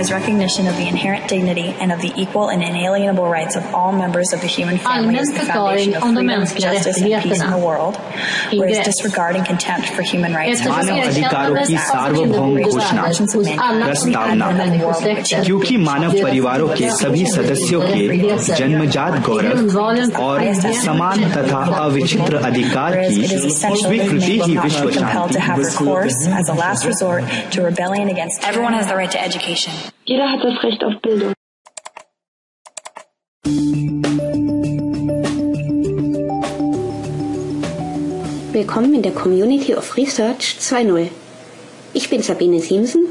requires recognition of the inherent dignity and of the equal and inalienable rights of all members of the human family as the foundation of freedom, justice, and peace in the world, whereas disregard and contempt for human rights मानव अधिकारों की सार्वभौम घोषणा प्रस्तावना क्योंकि मानव परिवारों के सभी सदस्यों के जन्मजात गौरव और समान तथा अविचित्र अधिकार की स्वीकृति ही विश्व शांति Everyone has the right to education. Jeder hat das Recht auf Bildung. Willkommen in der Community of Research 2.0. Ich bin Sabine Siemsen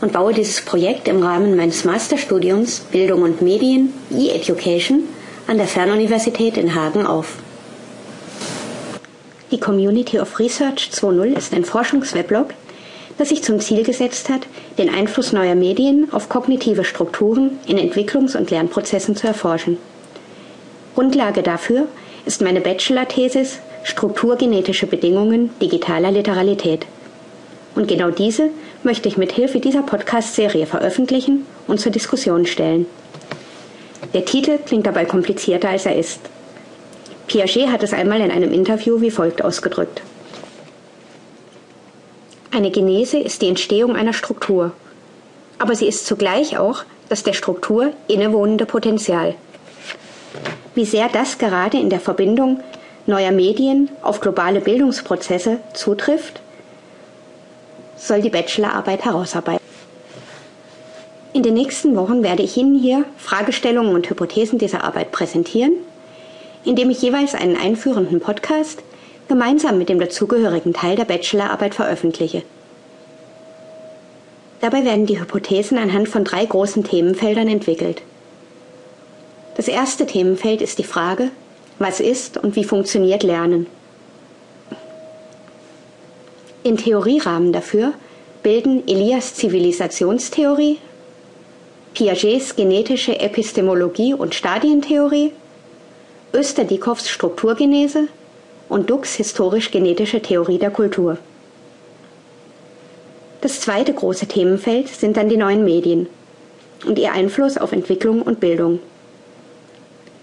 und baue dieses Projekt im Rahmen meines Masterstudiums Bildung und Medien, E-Education, an der Fernuniversität in Hagen auf. Die Community of Research 2.0 ist ein Forschungsweblog, das sich zum Ziel gesetzt hat, den Einfluss neuer Medien auf kognitive Strukturen in Entwicklungs- und Lernprozessen zu erforschen. Grundlage dafür ist meine Bachelor-Thesis Strukturgenetische Bedingungen digitaler Literalität. Und genau diese möchte ich mit Hilfe dieser Podcast-Serie veröffentlichen und zur Diskussion stellen. Der Titel klingt dabei komplizierter als er ist. Piaget hat es einmal in einem Interview wie folgt ausgedrückt. Eine Genese ist die Entstehung einer Struktur, aber sie ist zugleich auch das der Struktur innewohnende Potenzial. Wie sehr das gerade in der Verbindung neuer Medien auf globale Bildungsprozesse zutrifft, soll die Bachelorarbeit herausarbeiten. In den nächsten Wochen werde ich Ihnen hier Fragestellungen und Hypothesen dieser Arbeit präsentieren, indem ich jeweils einen einführenden Podcast gemeinsam mit dem dazugehörigen Teil der Bachelorarbeit veröffentliche. Dabei werden die Hypothesen anhand von drei großen Themenfeldern entwickelt. Das erste Themenfeld ist die Frage, was ist und wie funktioniert Lernen. Den Theorierahmen dafür bilden Elias Zivilisationstheorie, Piagets genetische Epistemologie und Stadientheorie, Österdikows Strukturgenese und Dux historisch-genetische Theorie der Kultur. Das zweite große Themenfeld sind dann die neuen Medien und ihr Einfluss auf Entwicklung und Bildung.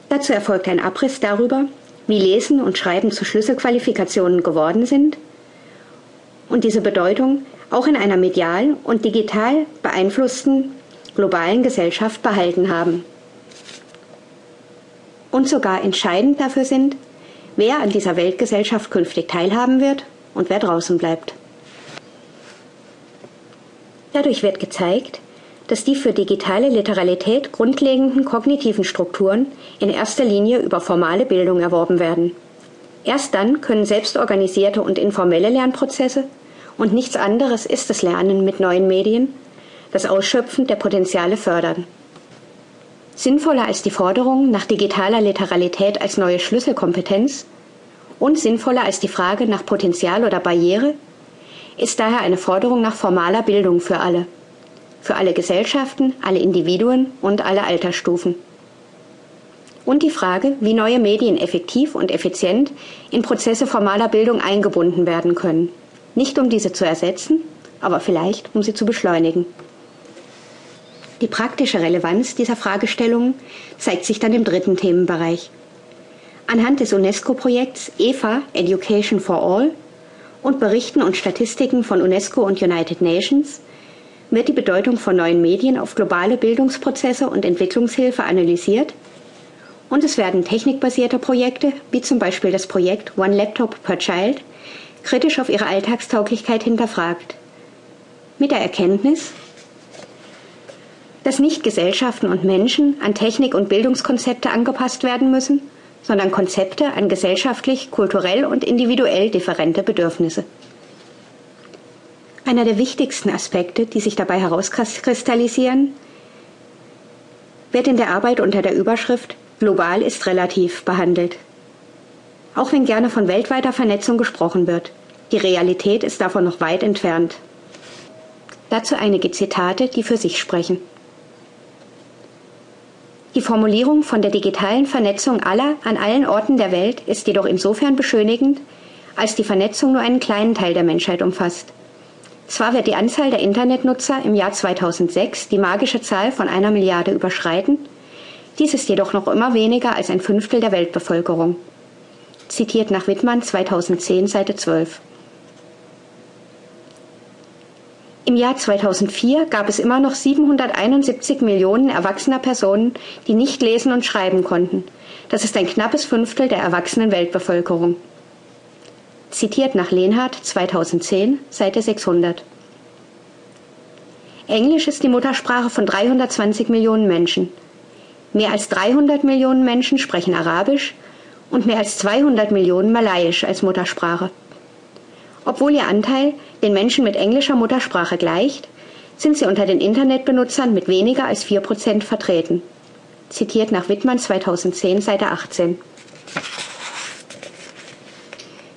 Dazu erfolgt ein Abriss darüber, wie Lesen und Schreiben zu Schlüsselqualifikationen geworden sind und diese Bedeutung auch in einer medial und digital beeinflussten globalen Gesellschaft behalten haben. Und sogar entscheidend dafür sind, wer an dieser Weltgesellschaft künftig teilhaben wird und wer draußen bleibt. Dadurch wird gezeigt, dass die für digitale Literalität grundlegenden kognitiven Strukturen in erster Linie über formale Bildung erworben werden. Erst dann können selbstorganisierte und informelle Lernprozesse und nichts anderes ist das Lernen mit neuen Medien, das Ausschöpfen der Potenziale fördern. Sinnvoller als die Forderung nach digitaler Literalität als neue Schlüsselkompetenz und sinnvoller als die Frage nach Potenzial oder Barriere ist daher eine Forderung nach formaler Bildung für alle, für alle Gesellschaften, alle Individuen und alle Altersstufen. Und die Frage, wie neue Medien effektiv und effizient in Prozesse formaler Bildung eingebunden werden können, nicht um diese zu ersetzen, aber vielleicht um sie zu beschleunigen. Die praktische Relevanz dieser Fragestellungen zeigt sich dann im dritten Themenbereich. Anhand des UNESCO-Projekts EFA Education for All und Berichten und Statistiken von UNESCO und United Nations wird die Bedeutung von neuen Medien auf globale Bildungsprozesse und Entwicklungshilfe analysiert und es werden technikbasierte Projekte, wie zum Beispiel das Projekt One Laptop per Child, kritisch auf ihre Alltagstauglichkeit hinterfragt. Mit der Erkenntnis, dass nicht Gesellschaften und Menschen an Technik- und Bildungskonzepte angepasst werden müssen, sondern Konzepte an gesellschaftlich, kulturell und individuell differente Bedürfnisse. Einer der wichtigsten Aspekte, die sich dabei herauskristallisieren, wird in der Arbeit unter der Überschrift Global ist relativ behandelt. Auch wenn gerne von weltweiter Vernetzung gesprochen wird, die Realität ist davon noch weit entfernt. Dazu einige Zitate, die für sich sprechen. Die Formulierung von der digitalen Vernetzung aller an allen Orten der Welt ist jedoch insofern beschönigend, als die Vernetzung nur einen kleinen Teil der Menschheit umfasst. Zwar wird die Anzahl der Internetnutzer im Jahr 2006 die magische Zahl von einer Milliarde überschreiten, dies ist jedoch noch immer weniger als ein Fünftel der Weltbevölkerung. Zitiert nach Wittmann 2010 Seite 12. Im Jahr 2004 gab es immer noch 771 Millionen erwachsener Personen, die nicht lesen und schreiben konnten. Das ist ein knappes Fünftel der erwachsenen Weltbevölkerung zitiert nach Lehnhardt 2010, Seite 600. Englisch ist die Muttersprache von 320 Millionen Menschen. Mehr als 300 Millionen Menschen sprechen Arabisch und mehr als 200 Millionen Malayisch als Muttersprache. Obwohl ihr Anteil den Menschen mit englischer Muttersprache gleicht, sind sie unter den Internetbenutzern mit weniger als 4% vertreten. Zitiert nach Wittmann 2010, Seite 18.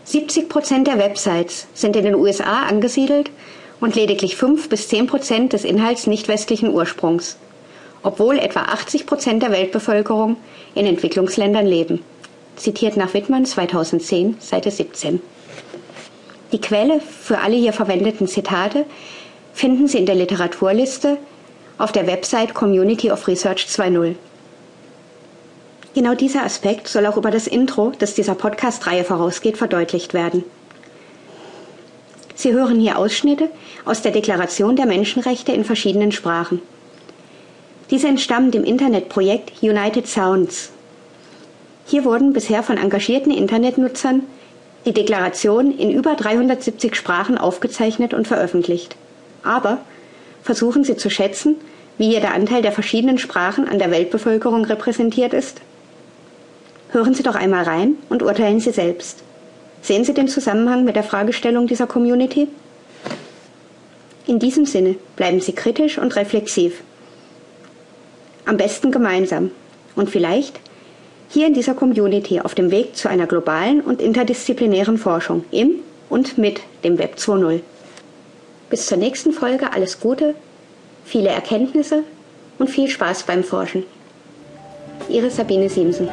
70 Prozent der Websites sind in den USA angesiedelt und lediglich 5 bis 10 Prozent des Inhalts nicht westlichen Ursprungs, obwohl etwa 80 Prozent der Weltbevölkerung in Entwicklungsländern leben. Zitiert nach Wittmann 2010, Seite 17. Die Quelle für alle hier verwendeten Zitate finden Sie in der Literaturliste auf der Website Community of Research 2.0. Genau dieser Aspekt soll auch über das Intro, das dieser Podcast-Reihe vorausgeht, verdeutlicht werden. Sie hören hier Ausschnitte aus der Deklaration der Menschenrechte in verschiedenen Sprachen. Diese entstammen dem Internetprojekt United Sounds. Hier wurden bisher von engagierten Internetnutzern die Deklaration in über 370 Sprachen aufgezeichnet und veröffentlicht. Aber versuchen Sie zu schätzen, wie hier der Anteil der verschiedenen Sprachen an der Weltbevölkerung repräsentiert ist? Hören Sie doch einmal rein und urteilen Sie selbst. Sehen Sie den Zusammenhang mit der Fragestellung dieser Community? In diesem Sinne bleiben Sie kritisch und reflexiv. Am besten gemeinsam und vielleicht hier in dieser Community auf dem Weg zu einer globalen und interdisziplinären Forschung im und mit dem Web 2.0. Bis zur nächsten Folge alles Gute, viele Erkenntnisse und viel Spaß beim Forschen. Ihre Sabine Siemsen.